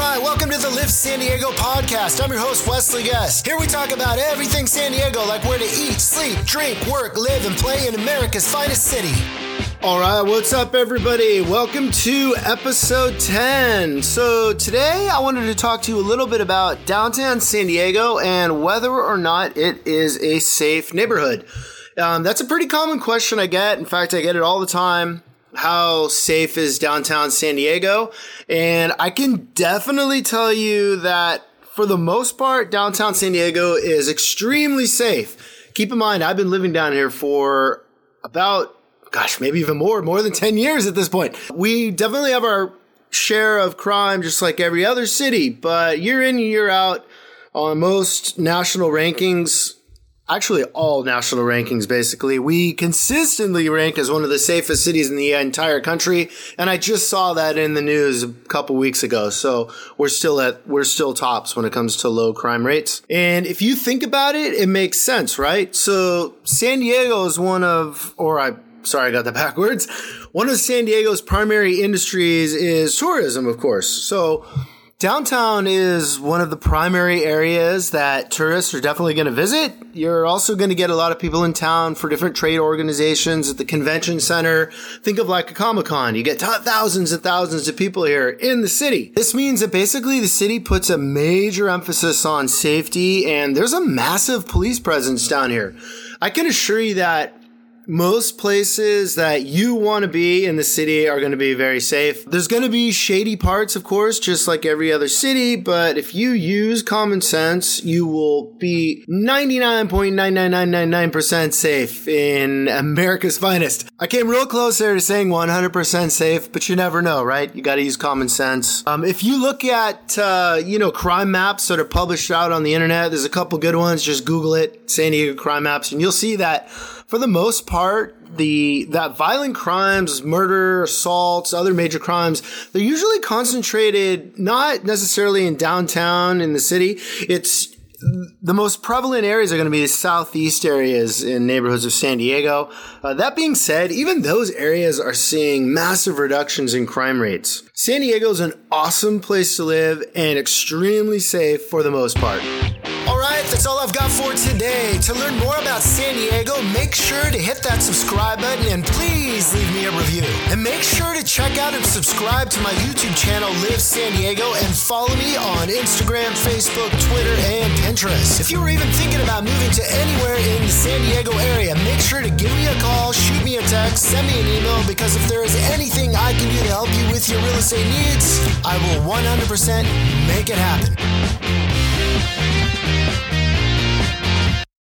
right, welcome to the Live San Diego podcast. I'm your host, Wesley Guest. Here we talk about everything San Diego, like where to eat, sleep, drink, work, live, and play in America's finest city. All right, what's up, everybody? Welcome to episode 10. So, today I wanted to talk to you a little bit about downtown San Diego and whether or not it is a safe neighborhood. Um, that's a pretty common question I get. In fact, I get it all the time how safe is downtown San Diego. And I can definitely tell you that for the most part, downtown San Diego is extremely safe. Keep in mind, I've been living down here for about, gosh, maybe even more, more than 10 years at this point. We definitely have our share of crime just like every other city, but year in, year out, on most national rankings, actually all national rankings basically. We consistently rank as one of the safest cities in the entire country and i just saw that in the news a couple weeks ago. So we're still at we're still tops when it comes to low crime rates. And if you think about it it makes sense right? So san diego is one of or i sorry i got that backwards. One of san diego's primary industries is tourism of course. So Downtown is one of the primary areas that tourists are definitely going to visit. You're also going to get a lot of people in town for different trade organizations at the convention center. Think of like a Comic Con. You get thousands and thousands of people here in the city. This means that basically the city puts a major emphasis on safety and there's a massive police presence down here. I can assure you that most places that you want to be in the city are going to be very safe. There's going to be shady parts, of course, just like every other city, but if you use common sense, you will be 99.99999% safe in America's finest. I came real close there to saying 100% safe, but you never know, right? You got to use common sense. Um, if you look at, uh, you know, crime maps that are published out on the internet, there's a couple good ones. Just Google it, San Diego crime maps, and you'll see that for the most part, the that violent crimes, murder, assaults, other major crimes, they're usually concentrated not necessarily in downtown in the city. It's the most prevalent areas are going to be the southeast areas in neighborhoods of San Diego. Uh, that being said, even those areas are seeing massive reductions in crime rates. San Diego is an awesome place to live and extremely safe for the most part. All right, that's all I've got for today. To learn more about San Diego, make sure to hit that subscribe button and please leave me a review. And make sure to check out and subscribe to my YouTube channel, Live San Diego, and follow me on Instagram, Facebook, Twitter, and Pinterest. If you were even thinking about moving to anywhere in the San Diego area, make sure to give me a call, shoot me a text, send me an email, because if there is anything I can do to help you with your real estate needs, I will 100% make it happen.